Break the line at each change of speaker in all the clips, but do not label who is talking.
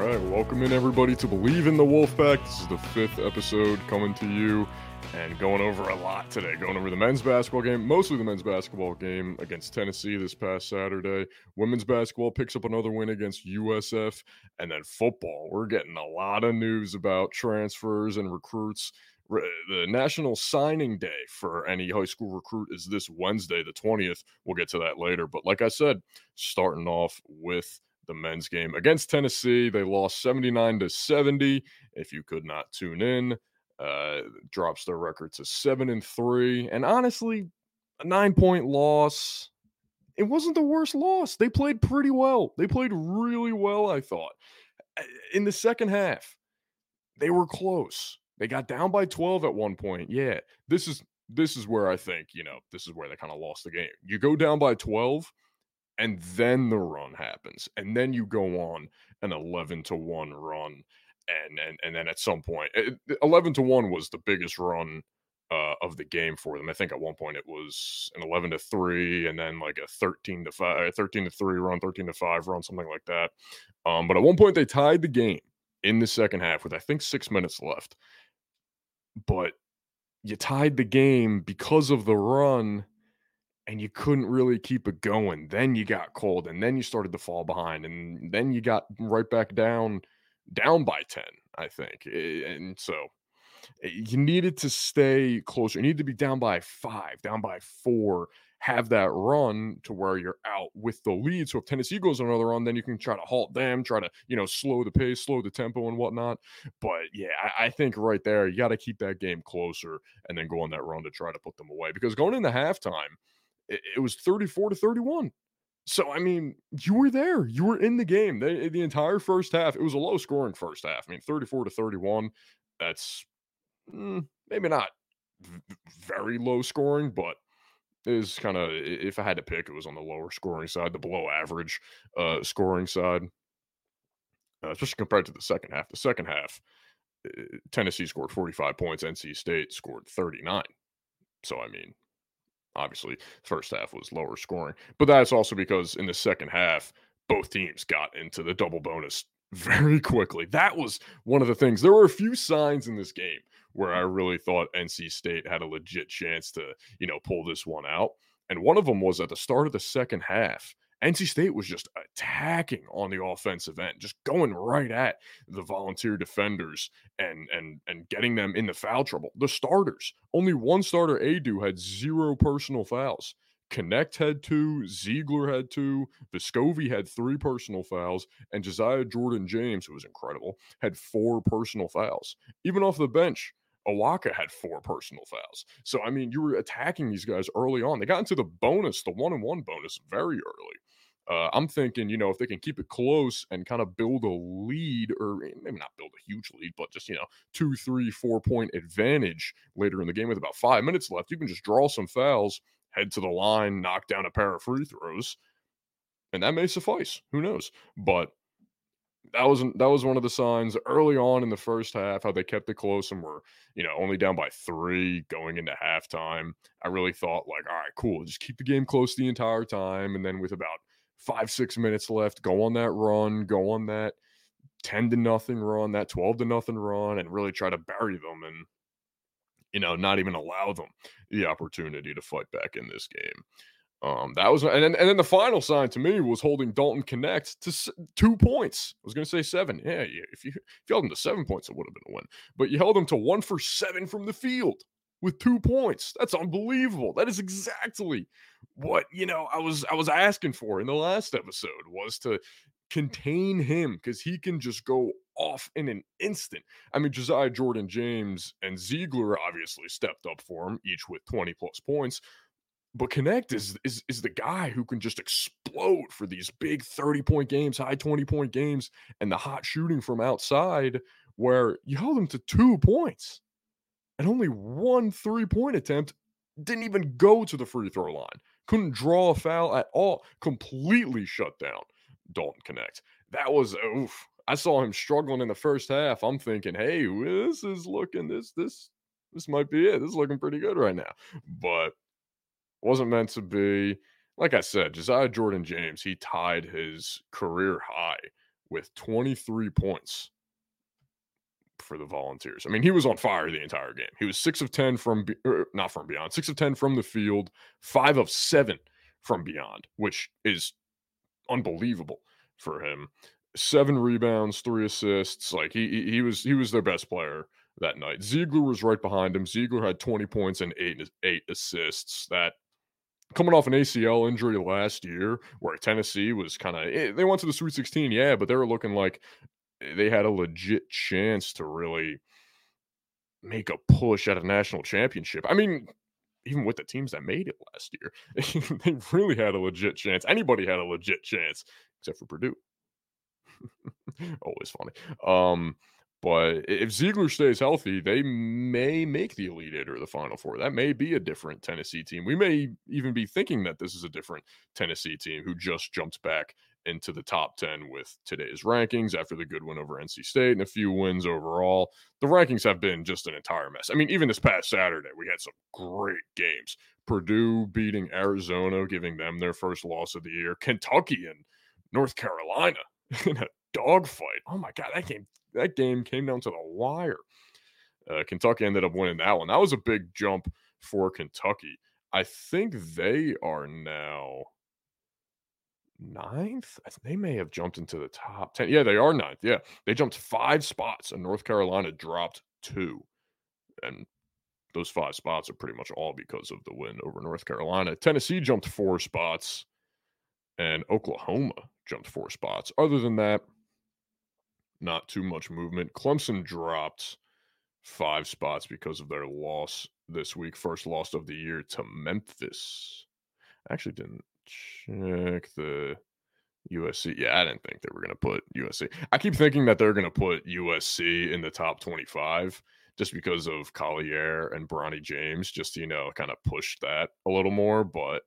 All right, welcome in everybody to Bleav in the Wolfpack. This is the fifth episode coming to you and going over a lot today. Going over the men's basketball game, mostly the men's basketball game against Tennessee this past Saturday. Women's basketball picks up another win against USF. And then football, we're getting a lot of news about transfers and recruits. The national signing day for any high school recruit is this Wednesday, the 20th. We'll get to that later. But like I said, starting off with the men's game against Tennessee. They lost 79 to 70. If you could not tune in, uh, drops their record to seven and three. And honestly, a nine point loss. It wasn't the worst loss. They played pretty well. They played really well, I thought. In the second half, they were close. They got down by 12 at one point. Yeah, this is this is where I think, you know, this is where they kind of lost the game. You go down by 12 and then the run happens and then you go on an 11 to 1 run and and and then at some point it, 11 to 1 was the biggest run uh, of the game for them. I think at one point it was an 11 to 3 and then like a 13 to 5 13 to 3 run, 13 to 5 run something like that. Um, but at one point they tied the game in the second half with I think 6 minutes left. But you tied the game because of the run and you couldn't really keep it going. Then you got cold and then you started to fall behind and then you got right back down down by 10, I think. And so eh, you needed to stay closer. You need to be down by 5, down by 4, have that run to where you're out with the lead. So if Tennessee goes on another run, then you can try to halt them, try to, you know, slow the pace, slow the tempo and whatnot. But yeah, I, I think right there, you got to keep that game closer and then go on that run to try to put them away. Because going into halftime, it, was 34 to 31. So I mean, you were there. You were in the game. the entire first half. It was a low scoring first half. I mean, 34 to 31. That's mm, maybe not v- very low scoring, but is kind of if I had to pick, it was on the lower scoring side, the below average uh, scoring side, uh, especially compared to the second half. The second half, uh, Tennessee scored 45 points. NC State scored 39. So I mean, obviously first half was lower scoring but that's also because in the second half both teams got into the double bonus very quickly. That was one of the things. There were a few signs in this game where i really thought nc state had a legit chance to you know pull this one out and one of them was at the start of the second half NC State was just attacking on the offensive end, just going right at the volunteer defenders and and and getting them in the foul trouble. The starters, only one starter, Aidoo had zero personal fouls. Knecht had two, Zeigler had two, Vescovi had three personal fouls, and Josiah Jordan James, who was incredible, had four personal fouls. Even off the bench, Awaka had four personal fouls. So I mean, you were attacking these guys early on. They got into the bonus, the one and one bonus, very early. Uh, I'm thinking, you know, if they can keep it close and kind of build a lead, or eh, maybe not build a huge lead, but just, you know, two, three, four point advantage later in the game with about five minutes left, you can just draw some fouls, head to the line, knock down a pair of free throws, and that may suffice. Who knows? But that was that was one of the signs early on in the first half how they kept it close and were you know only down by three going into halftime. I really thought like, all right, cool, just keep the game close the entire time, and then with about five, six minutes left, go on that run, go on that 10 to nothing run, that 12 to nothing run, and really try to bury them and, you know, not even allow them the opportunity to fight back in this game. Um, that was, and then, and then the final sign to me was holding Dalton Knecht to two points. I was going to say seven. Yeah, yeah. If you, if you held him to seven points, it would have been a win. But you held him to one for seven from the field with two points. That's unbelievable. That is exactly what you know I was I was asking for in the last episode was to contain him because he can just go off in an instant. I mean, Josiah Jordan James and Zeigler obviously stepped up for him, each with 20 plus points. but Knecht is is is the guy who can just explode for these big 30 point games, high 20 point games, and the hot shooting from outside where you held him to two points and only one three point attempt didn't even go to the free throw line. Couldn't draw a foul at all. Completely shut down Dalton Knecht. That was oof. I saw him struggling in the first half. I'm thinking, hey, this is looking this this this might be it. This is looking pretty good right now. But wasn't meant to be. Like I said, Josiah Jordan James, he tied his career high with 23 points for the Volunteers. I mean, he was on fire the entire game. He was six of 10 from, er, not from beyond, six of 10 from the field, five of seven from beyond, which is unbelievable for him. Seven rebounds, three assists. Like he he was he was their best player that night. Zeigler was right behind him. Zeigler had 20 points and eight eight assists. That coming off an ACL injury last year, where Tennessee was kind of eh, they went to the Sweet 16, yeah, but they were looking like they had a legit chance to really make a push at a national championship. I mean, even with the teams that made it last year, they really had a legit chance. Anybody had a legit chance, except for Purdue. Always funny. Um, but if Zeigler stays healthy, they may make the Elite Eight or the Final Four. That may be a different Tennessee team. We may even be thinking that this is a different Tennessee team who just jumped back into the top 10 with today's rankings after the good win over NC State and a few wins overall. The rankings have been just an entire mess. I mean, even this past Saturday, we had some great games. Purdue beating Arizona, giving them their first loss of the year. Kentucky and North Carolina in a dogfight. Oh my God, that game that game came down to the wire. Uh, Kentucky ended up winning that one. That was a big jump for Kentucky. I think they are now ninth. They may have jumped into the top 10. Yeah, they are ninth. Yeah. They jumped five spots, and North Carolina dropped two. And those five spots are pretty much all because of the win over North Carolina. Tennessee jumped four spots, and Oklahoma jumped four spots. Other than that, not too much movement. Clemson dropped five spots because of their loss this week, first loss of the year to Memphis. I actually didn't Uh, check the USC. Yeah, I didn't think they were going to put USC. I keep thinking that they're going to put USC in the top 25 just because of Collier and Bronny James, just you know, kind of push that a little more. But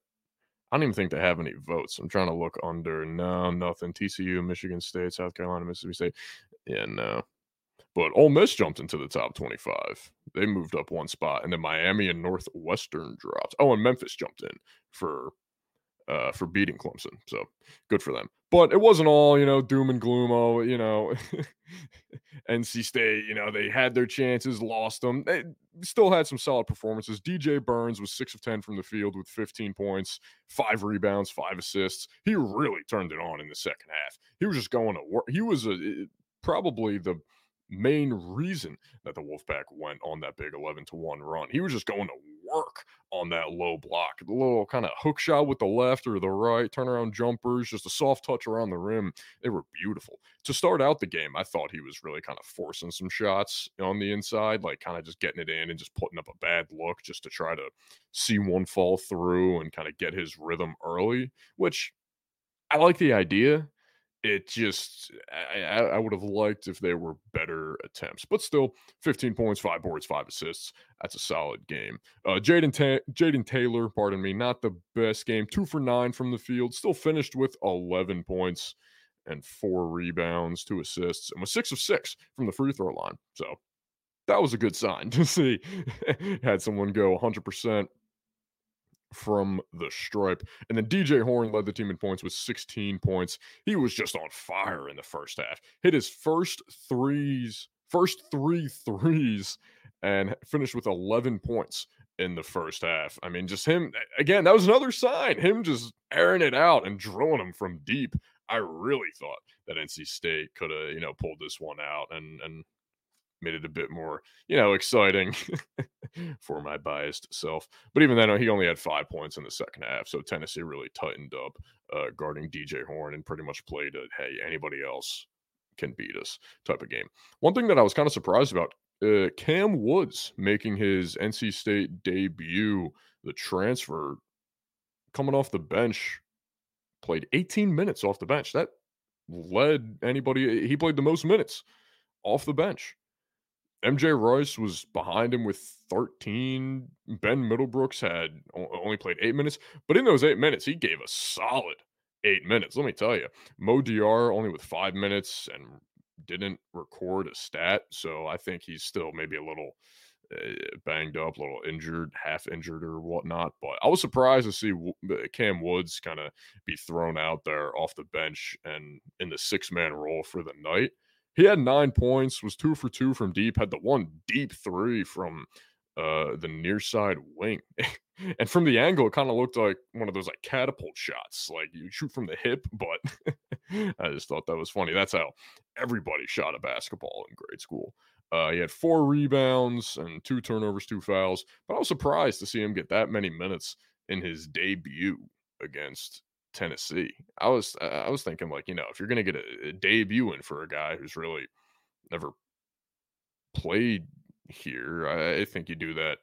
I don't even think they have any votes. I'm trying to look under. No, nothing. TCU, Michigan State, South Carolina, Mississippi State. Yeah, no. But Ole Miss jumped into the top 25. They moved up one spot, and then Miami and Northwestern dropped. Oh, and Memphis jumped in for uh, for beating Clemson. So good for them. But it wasn't all, you know, doom and gloom. Oh, you know, NC State, you know, they had their chances, lost them. They still had some solid performances. DJ Burns was six of 10 from the field with 15 points, five rebounds, five assists. He really turned it on in the second half. He was just going to work. He was a, probably the main reason that the Wolfpack went on that big 11 to 1 run. He was just going to work on that low block, the little kind of hook shot with the left or the right, turnaround jumpers, just a soft touch around the rim. They were beautiful. To start out the game, I thought he was really kind of forcing some shots on the inside, like kind of just getting it in and just putting up a bad look just to try to see one fall through and kind of get his rhythm early, which I like the idea it just I, I, would have liked if they were better attempts, but still, 15 points, five boards, five assists. That's a solid game. Uh, Jaden Ta- Jayden Taylor, pardon me, not the best game. Two for nine from the field, still finished with 11 points and four rebounds, two assists, and was six of six from the free throw line. So that was a good sign to see. Had someone go 100% from the stripe. And then DJ Horne led the team in points with 16 points. He was just on fire in the first half. Hit his first threes, first three threes, and finished with 11 points in the first half. I mean, just him again, that was another sign. Him just airing it out and drilling them from deep. I really thought that NC State could have, you know, pulled this one out and and made it a bit more, you know, exciting for my biased self. But even then, he only had five points in the second half. So Tennessee really tightened up uh, guarding DJ Horne and pretty much played a hey, anybody else can beat us type of game. One thing that I was kind of surprised about uh, Cam Woods making his NC State debut, the transfer coming off the bench, played 18 minutes off the bench. That led anybody, he played the most minutes off the bench. MJ Rice was behind him with 13. Ben Middlebrooks had only played eight minutes, but in those eight minutes, he gave a solid eight minutes. Let me tell you, Mo Diarra only with five minutes and didn't record a stat, so I think he's still maybe a little uh, banged up, a little injured, half injured or whatnot. But I was surprised to see Cam Woods kind of be thrown out there off the bench and in the six man role for the night. He had nine points, was two for two from deep, had the one deep three from uh, the near side wing. and from the angle, it kind of looked like one of those like catapult shots, like you shoot from the hip. But I just thought that was funny. That's how everybody shot a basketball in grade school. Uh, he had four rebounds and two turnovers, two fouls. But I was surprised to see him get that many minutes in his debut against Tennessee. I was uh, I was thinking like you know if you're gonna get a, a debut in for a guy who's really never played here, I, I think you do that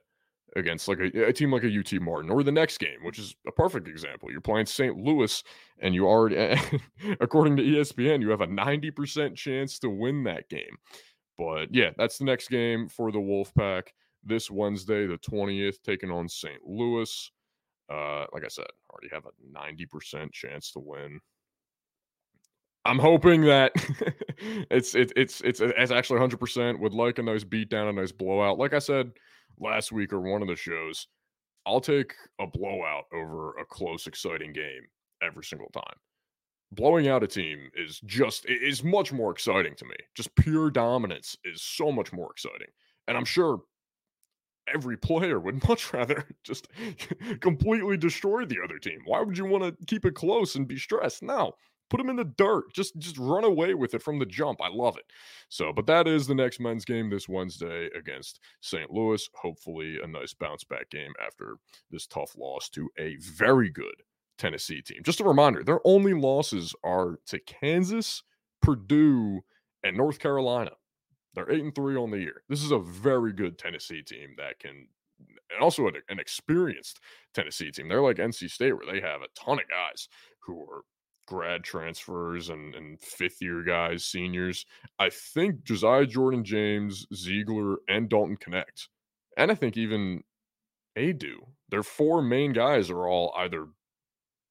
against like a, a, team like a UT Martin or the next game, which is a perfect example. You're playing St. Louis and you already, according to ESPN, you have a 90% chance to win that game. But yeah, that's the next game for the Wolfpack this Wednesday, the 20th, taking on St. Louis. Uh, like I said, already have a 90% chance to win. I'm hoping that it's it, it's it's it's actually 100%. Would like a nice beatdown, a nice blowout. Like I said last week or one of the shows, I'll take a blowout over a close, exciting game every single time. Blowing out a team is just is much more exciting to me. Just pure dominance is so much more exciting. And I'm sure every player would much rather just completely destroy the other team. Why would you want to keep it close and be stressed? No. Put them in the dirt. Just just run away with it from the jump. I love it. So, but that is the next men's game this Wednesday against St. Louis. Hopefully, a nice bounce back game after this tough loss to a very good Tennessee team. Just a reminder, their only losses are to Kansas, Purdue, and North Carolina. They're eight and three on the year. This is a very good Tennessee team that can, and also an, an experienced Tennessee team. They're like NC State, where they have a ton of guys who are grad transfers and, and fifth year guys, seniors. I think Josiah Jordan James, Zeigler, and Dalton Knecht. And I think even Aidoo. Their four main guys are all either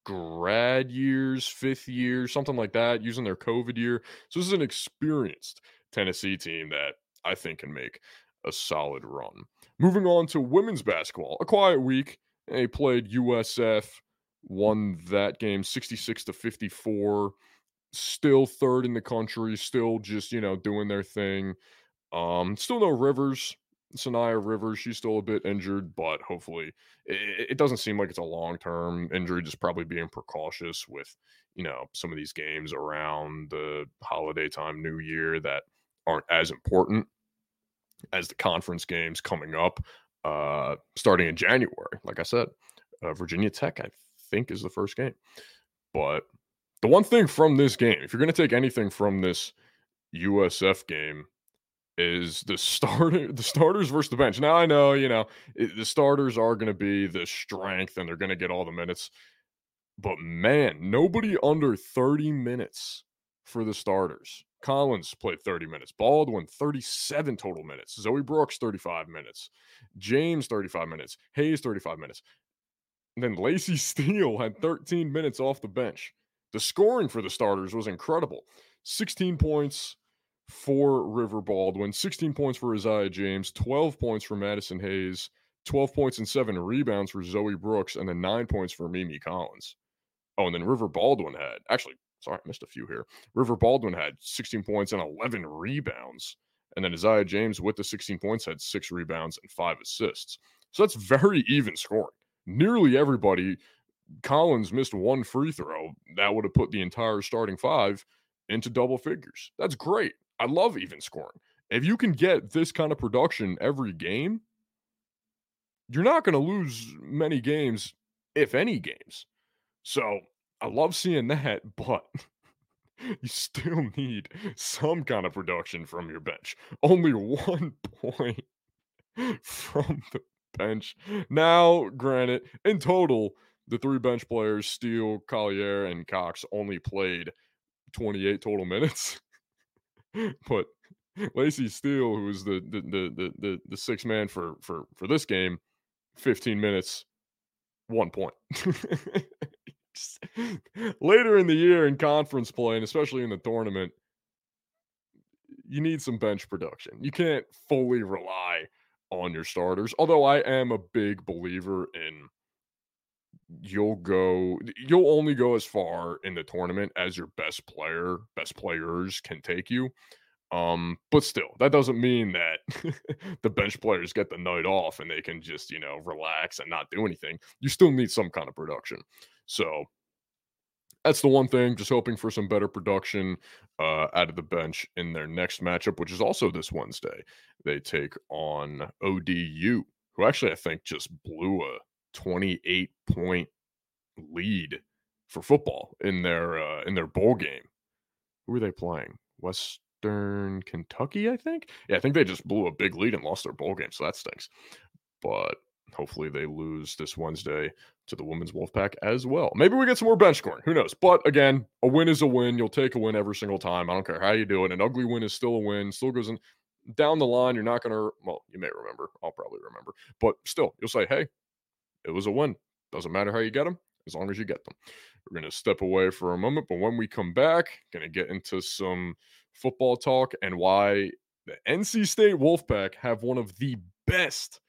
grad years, fifth year, something like that, using their COVID year. So this is an experienced Tennessee team that I think can make a solid run. Moving on to women's basketball, a quiet week. They played USF, won that game 66 to 54. Still third in the country, still just, you know, doing their thing. Um, still no Rivers. Saniya Rivers, she's still a bit injured, but hopefully it, it doesn't seem like it's a long term injury, just probably being precautious with, you know, some of these games around the holiday time, New Year that aren't as important as the conference games coming up uh, starting in January. Like I said, uh, Virginia Tech, I think, is the first game. But the one thing from this game, if you're going to take anything from this USF game, is the starter the starters versus the bench. Now I know, you know, it, the starters are going to be the strength and they're going to get all the minutes. But man, nobody under 30 minutes for the starters. Collins played 30 minutes. Baldwin, 37 total minutes. Zoe Brooks, 35 minutes. James, 35 minutes. Hayes, 35 minutes. And then Lacey Steele had 13 minutes off the bench. The scoring for the starters was incredible 16 points for River Baldwin, 16 points for Aziaha James, 12 points for Madison Hayes, 12 points and seven rebounds for Zoe Brooks, and then nine points for Mimi Collins. Oh, and then River Baldwin had actually Sorry, I missed a few here. River Baldwin had 16 points and 11 rebounds. And then Aziaha James, with the 16 points, had six rebounds and five assists. So that's very even scoring. Nearly everybody, Collins missed one free throw. That would have put the entire starting five into double figures. That's great. I love even scoring. If you can get this kind of production every game, you're not going to lose many games, if any games. So I love seeing that, but you still need some kind of production from your bench. Only one point from the bench. Now, granted, in total, the three bench players, Steele, Collier, and Cox, only played 28 total minutes. but Lacey Steele, who was the the the the the, the six man for for for this game, 15 minutes, one point. Later in the year in conference play, and especially in the tournament, you need some bench production. You can't fully rely on your starters. Although I am a big believer in you'll go you'll only go as far in the tournament as your best player, best players can take you. Um, but still, that doesn't mean that the bench players get the night off and they can just, you know, relax and not do anything. You still need some kind of production. So that's the one thing. Just hoping for some better production uh, out of the bench in their next matchup, which is also this Wednesday. They take on ODU, who actually I think just blew a 28 point lead for football in their uh, in their bowl game. Who are they playing? Western Kentucky, I think. Yeah, I think they just blew a big lead and lost their bowl game, so that stinks. But hopefully they lose this Wednesday to the women's Wolfpack as well. Maybe we get some more bench scoring. Who knows? But again, a win is a win. You'll take a win every single time. I don't care how you do it. An ugly win is still a win. Still goes in down the line. You're not going to, well, you may remember. I'll probably remember. But still, you'll say, hey, it was a win. Doesn't matter how you get them, as long as you get them. We're going to step away for a moment. But when we come back, going to get into some football talk and why the NC State Wolfpack have one of the best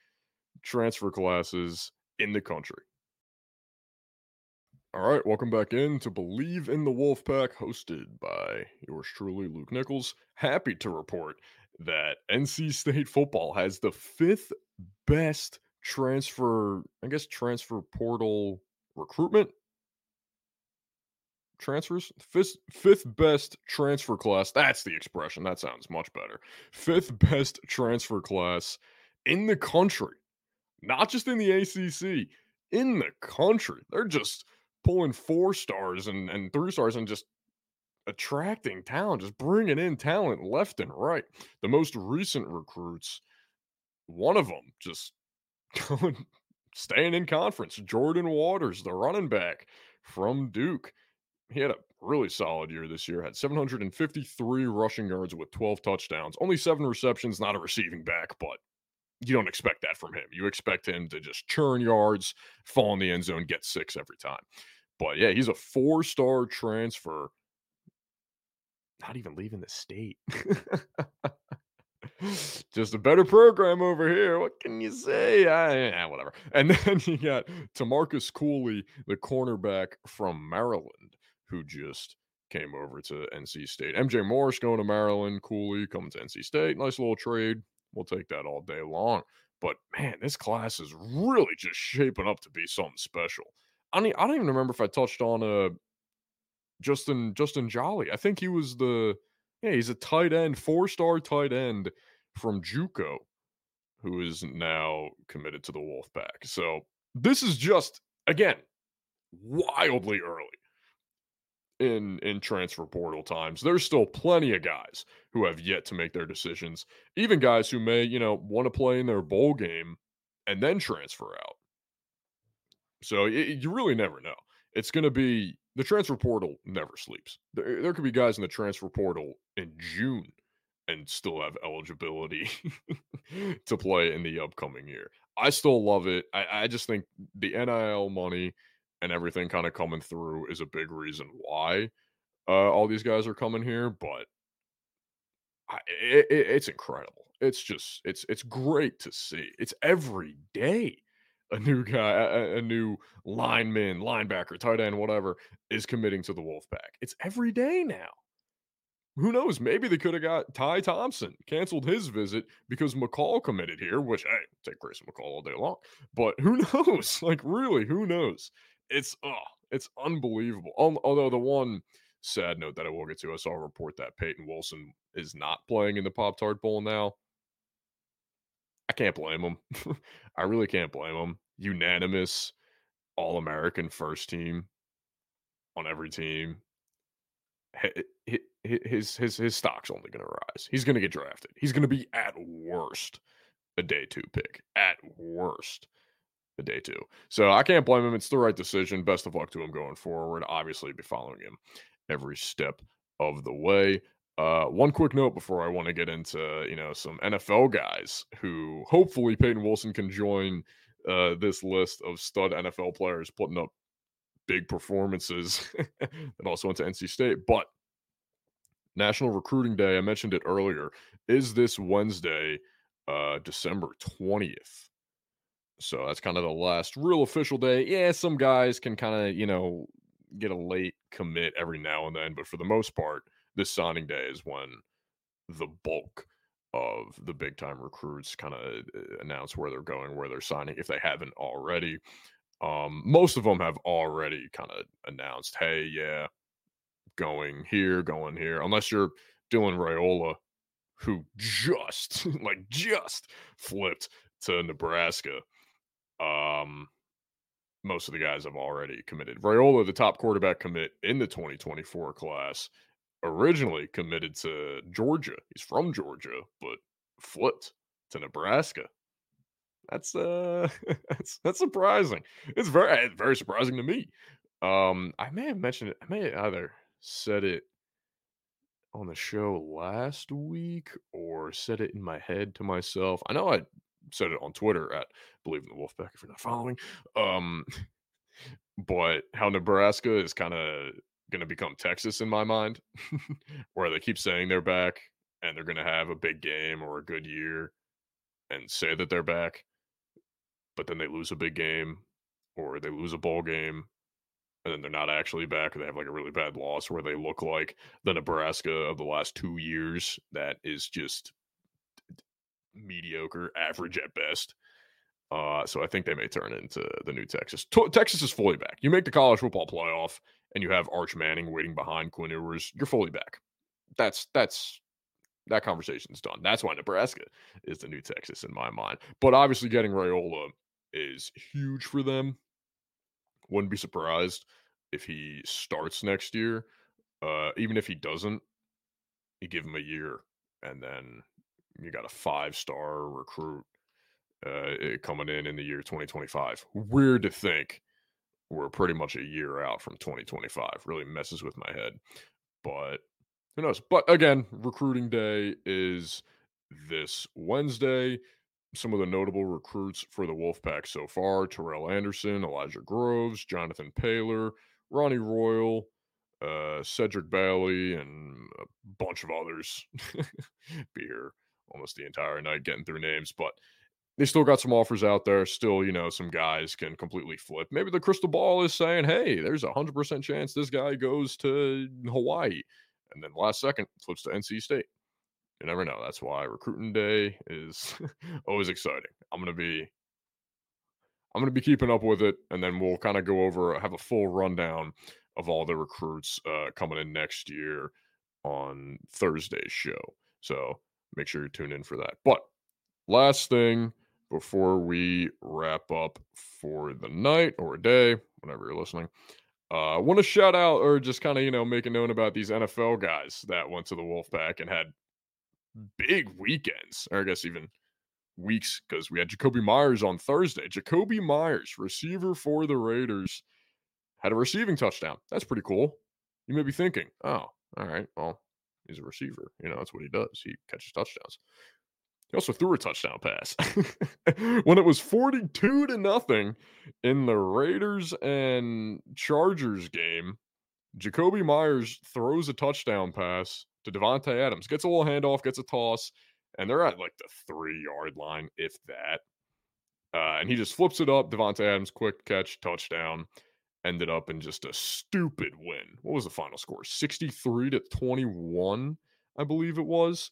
transfer classes in the country. All right, welcome back in to Bleav in the Wolfpack, hosted by yours truly, Luke Nichols. Happy to report that NC State football has the fifth best transfer, I guess, transfer portal recruitment transfers. Fifth, fifth best transfer class. That's the expression. That sounds much better. Fifth best transfer class in the country, not just in the ACC, in the country. They're just pulling four stars and, and three stars and just attracting talent, just bringing in talent left and right. The most recent recruits, one of them just going, staying in conference, Jordan Waters, the running back from Duke. He had a really solid year this year, had 753 rushing yards with 12 touchdowns, only seven receptions, not a receiving back, but you don't expect that from him. You expect him to just churn yards, fall in the end zone, get six every time. But yeah, he's a four star transfer, not even leaving the state. just a better program over here. What can you say? I, yeah, whatever. And then you got Tamarcus Cooley, the cornerback from Maryland, who just came over to NC State. MJ Morris going to Maryland, Cooley coming to NC State. Nice little trade. We'll take that all day long. But man, this class is really just shaping up to be something special. I mean, I don't even remember if I touched on uh Justin Justin Joly. I think he was the yeah, he's a tight end, four-star tight end from JUCO, who is now committed to the Wolfpack. So this is just again wildly early in in transfer portal times. There's still plenty of guys who have yet to make their decisions, even guys who may, you know, want to play in their bowl game and then transfer out. So it, you really never know. It's going to be the transfer portal never sleeps. There, there could be guys in the transfer portal in June and still have eligibility to play in the upcoming year. I still love it. I, I just think the NIL money and everything kind of coming through is a big reason why uh, all these guys are coming here. But I, it, it, it's incredible. It's just it's it's great to see. It's every day a new guy, a, a, new lineman, linebacker, tight end, whatever, is committing to the Wolfpack. It's every day now. Who knows? Maybe they could have got Ty Thompson canceled his visit because McCall committed here, which hey, take Grayson McCall all day long. But who knows? Like, really, who knows? It's oh, it's unbelievable. Although the one sad note that I will get to, I saw a report that Peyton Wilson is not playing in the Pop Tart Bowl now. I can't blame him. I really can't blame him. Unanimous All American first team on every team. His his his stock's only going to rise. He's going to get drafted. He's going to be at worst a day two pick. At worst the day two. So I can't blame him. It's the right decision. Best of luck to him going forward. Obviously, be following him every step of the way. Uh, one quick note before I want to get into you know some NFL guys who hopefully Peyton Wilson can join uh, this list of stud NFL players putting up big performances and also went to NC State. But National Recruiting Day, I mentioned it earlier, is this Wednesday, uh, December 20th. So that's kind of the last real official day. Yeah, some guys can kind of, you know, get a late commit every now and then, but for the most part, this signing day is when the bulk of the big time recruits kind of uh, announce where they're going, where they're signing, if they haven't already. Um, most of them have already kind of announced, hey, yeah, going here, going here, unless you're Dylan Raiola, who just, like, just flipped to Nebraska. Um, most of the guys have already committed. Raiola, the top quarterback commit in the 2024 class, originally committed to Georgia. He's from Georgia, but flipped to Nebraska. That's uh that's that's surprising. It's very very surprising to me. Um I may have mentioned it, I may have either said it on the show last week or said it in my head to myself. I know I said it on Twitter at Bleav in the Wolfpack if you're not following. Um but how Nebraska is kind of going to become Texas in my mind, where they keep saying they're back and they're going to have a big game or a good year and say that they're back, but then they lose a big game or they lose a bowl game and then they're not actually back or they have like a really bad loss where they look like the Nebraska of the last two years that is just mediocre, average at best. Uh, so I think they may turn into the new Texas. Texas is fully back. You make the college football playoff, and you have Arch Manning waiting behind Quinn Ewers. You're fully back. That's that's that conversation's done. That's why Nebraska is the new Texas in my mind. But obviously, getting Raiola is huge for them. Wouldn't be surprised if he starts next year. Uh, even if he doesn't, you give him a year, and then you got a five star recruit uh, coming in in the year 2025. Weird to think we're pretty much a year out from 2025. Really messes with my head, but who knows? But again, recruiting day is this Wednesday. Some of the notable recruits for the Wolfpack so far Terrell Anderson, Elijah Groves, Jonathan Paylor, Ronnie Royal, uh, Cedric Bailey, and a bunch of others. Be here almost the entire night getting through names, but they still got some offers out there. Still, you know, some guys can completely flip. Maybe the crystal ball is saying, hey, there's a 100% chance this guy goes to Hawaii. And then last second flips to NC State. You never know. That's why recruiting day is always exciting. I'm going to be. I'm going to be keeping up with it, and then we'll kind of go over, have a full rundown of all the recruits uh, coming in next year on Thursday's show. So make sure you tune in for that. But last thing before we wrap up for the night or day, whenever you're listening. Uh, I want to shout out or just kind of, you know, make a note about these NFL guys that went to the Wolfpack and had big weekends, or I guess even weeks, because we had Jakobi Meyers on Thursday. Jakobi Meyers, receiver for the Raiders, had a receiving touchdown. That's pretty cool. You may be thinking, oh, all right, well, he's a receiver. You know, that's what he does. He catches touchdowns. He also threw a touchdown pass when it was 42 to nothing in the Raiders and Chargers game. Jakobi Meyers throws a touchdown pass to Davante Adams, gets a little handoff, gets a toss, and they're at like the three yard line, if that. Uh, and he just flips it up. Davante Adams, quick catch, touchdown. Ended up in just a stupid win. What was the final score? 63 to 21, I believe it was.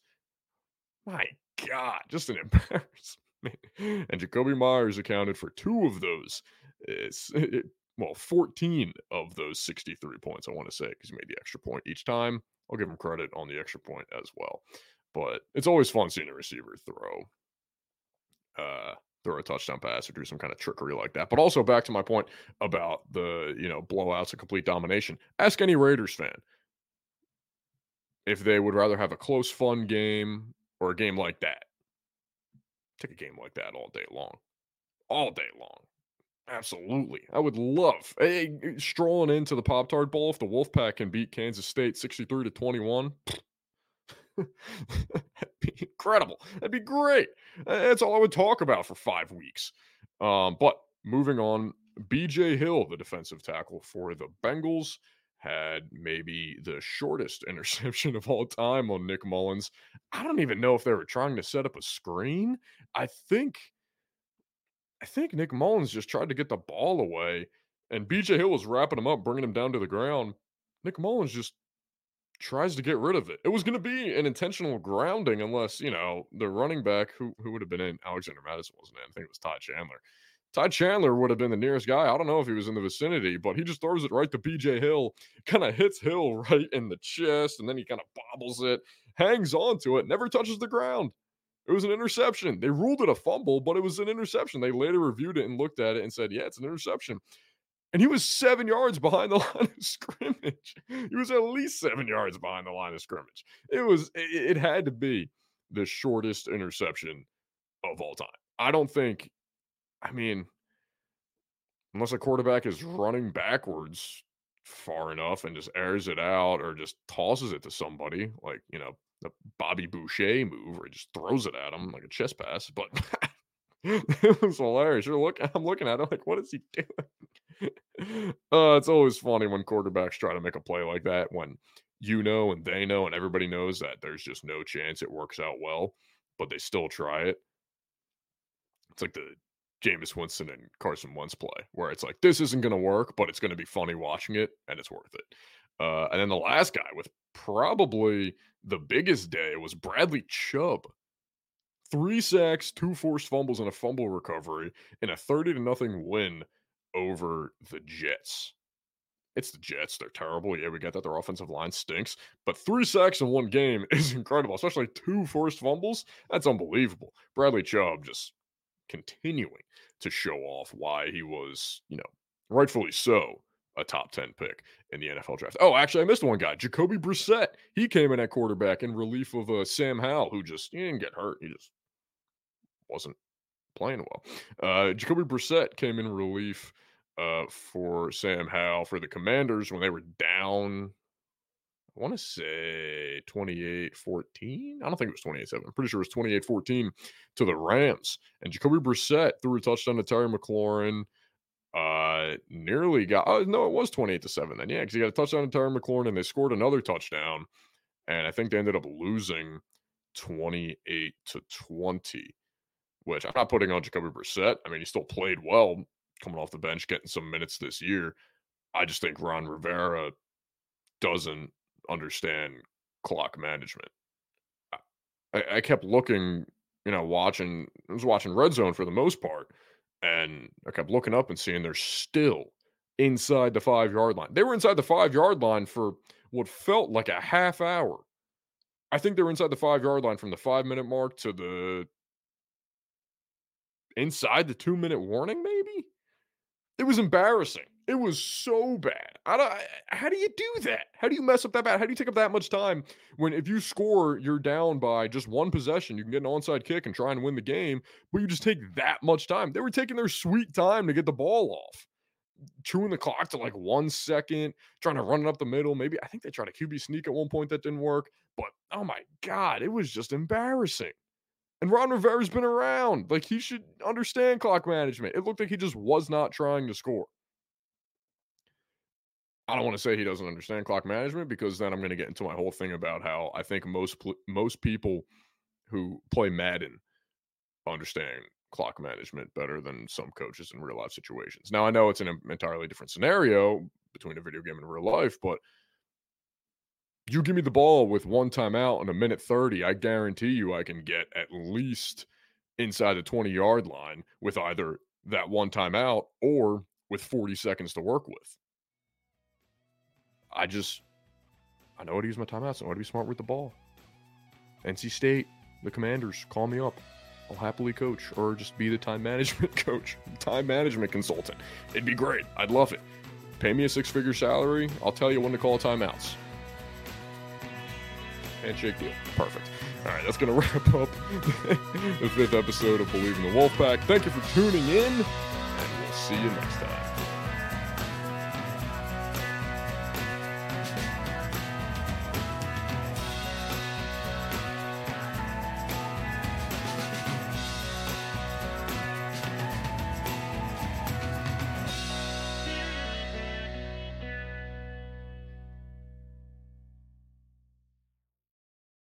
My God, just an embarrassment. And Jakobi Meyers accounted for two of those. Eh, it's it, eh, eh, well, 14 of those 63 points, I want to say, because he made the extra point each time. I'll give him credit on the extra point as well. But it's always fun seeing a receiver throw uh throw a touchdown pass or do some kind of trickery like that. But also back to my point about the, you know, blowouts and complete domination. Ask any Raiders fan if they would rather have a close, fun game or a game like that. Take a game like that all day long. All day long. Absolutely. I would love hey, strolling into the Pop Tart Bowl if the Wolfpack can beat Kansas State 63 to 21. Be incredible. That'd be great. That's all I would talk about for five weeks. Um, but moving on, BJ Hill, the defensive tackle for the Bengals, had maybe the shortest interception of all time on Nick Mullens. I don't even know if they were trying to set up a screen. I think I think Nick Mullens just tried to get the ball away and BJ Hill was wrapping him up, bringing him down to the ground. Nick Mullens just tries to get rid of it. It was going to be an intentional grounding unless, you know, the running back who who would have been in Alexander Mattison wasn't in. I think it was Ty Chandler. Ty Chandler would have been the nearest guy. I don't know if he was in the vicinity, but he just throws it right to BJ Hill, kind of hits Hill right in the chest, and then he kind of bobbles it, hangs on to it, never touches the ground. It was an interception. They ruled it a fumble, but it was an interception. They later reviewed it and looked at it and said, yeah, it's an interception. And he was seven yards behind the line of scrimmage. He was at least seven yards behind the line of scrimmage. It was, it, it had to be the shortest interception of all time. I don't think I mean, unless a quarterback is running backwards far enough and just airs it out or just tosses it to somebody, like, you know, the Bobby Boucher move or just throws it at him like a chest pass. But it was hilarious. You're looking, I'm looking at it like, what is he doing? uh, it's always funny when quarterbacks try to make a play like that when you know and they know and everybody knows that there's just no chance it works out well, but they still try it. It's like the Jameis Winston and Carson Wentz play, where it's like this isn't going to work, but it's going to be funny watching it, and it's worth it. Uh, and then the last guy with probably the biggest day was Bradley Chubb. Three sacks, two forced fumbles, and a fumble recovery in a 30 to nothing win over the Jets. It's the Jets. They're terrible. Yeah, we get that. Their offensive line stinks. But three sacks in one game is incredible, especially two forced fumbles. That's unbelievable. Bradley Chubb just continuing to show off why he was, you know, rightfully so, a top 10 pick in the NFL draft. Oh, actually, I missed one guy, Jacoby Brissett. He came in at quarterback in relief of uh, Sam Howell, who just he didn't get hurt. He just wasn't playing well. Uh, Jacoby Brissett came in relief uh, for Sam Howell for the Commanders when they were down I want to say 28 14. I don't think it was 28 7. I'm pretty sure it was 28 14 to the Rams. And Jacoby Brissett threw a touchdown to Terry McLaurin. Uh, nearly got, oh, no, it was 28 to 7 then. Yeah, because he got a touchdown to Terry McLaurin and they scored another touchdown. And I think they ended up losing 28 to 20, which I'm not putting on Jacoby Brissett. I mean, he still played well coming off the bench, getting some minutes this year. I just think Ron Rivera doesn't understand clock management. I, I kept looking, you know, watching, I was watching Red Zone for the most part, and I kept looking up and seeing they're still inside the five yard line. They were inside the five yard line for what felt like a half hour. I think they were inside the five yard line from the five minute mark to the inside the two minute warning, maybe. It was embarrassing. It was so bad. I don't, how do you do that? How do you mess up that bad? How do you take up that much time when if you score, you're down by just one possession, you can get an onside kick and try and win the game, but you just take that much time. They were taking their sweet time to get the ball off, chewing the clock to like one second, trying to run it up the middle. Maybe I think they tried a QB sneak at one point that didn't work, but oh my god, it was just embarrassing. And Ron Rivera's been around. Like he should understand clock management. It looked like he just was not trying to score. I don't want to say he doesn't understand clock management because then I'm going to get into my whole thing about how I think most most people who play Madden understand clock management better than some coaches in real life situations. Now I know it's an entirely different scenario between a video game and real life, but you give me the ball with one timeout in a minute 30, I guarantee you I can get at least inside the 20 yard line with either that one timeout or with 40 seconds to work with. I just I know how to use my timeouts. I know how to be smart with the ball. NC State, the Commanders, call me up. I'll happily coach or just be the time management coach, time management consultant. It'd be great. I'd love it. Pay me a six figure salary. I'll tell you when to call timeouts. Handshake deal. Perfect. All right, that's going to wrap up the fifth episode of Bleav in the Wolfpack. Thank you for tuning in, and we'll see you next time.